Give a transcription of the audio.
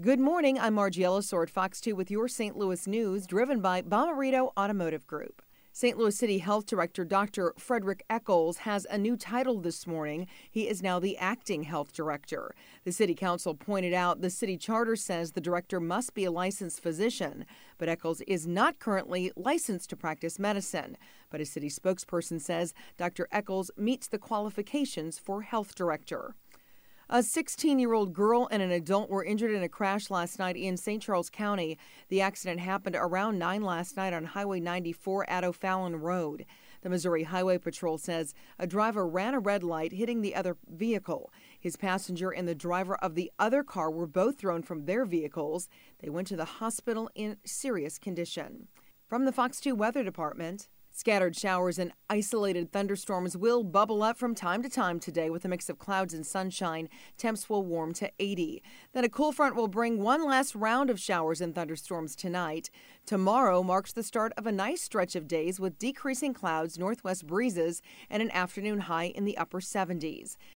Good morning. I'm Margie Ellisor, Fox 2 with your St. Louis news, driven by Bomarito Automotive Group. St. Louis City Health Director Dr. Frederick Echols has a new title this morning. He is now the acting health director. The city council pointed out the city charter says the director must be a licensed physician, but Echols is not currently licensed to practice medicine. But a city spokesperson says Dr. Echols meets the qualifications for health director. A 16 year old girl and an adult were injured in a crash last night in St. Charles County. The accident happened around 9 last night on Highway 94 at O'Fallon Road. The Missouri Highway Patrol says a driver ran a red light, hitting the other vehicle. His passenger and the driver of the other car were both thrown from their vehicles. They went to the hospital in serious condition. From the Fox 2 Weather Department, Scattered showers and isolated thunderstorms will bubble up from time to time today with a mix of clouds and sunshine. Temps will warm to 80. Then a cool front will bring one last round of showers and thunderstorms tonight. Tomorrow marks the start of a nice stretch of days with decreasing clouds, northwest breezes, and an afternoon high in the upper 70s.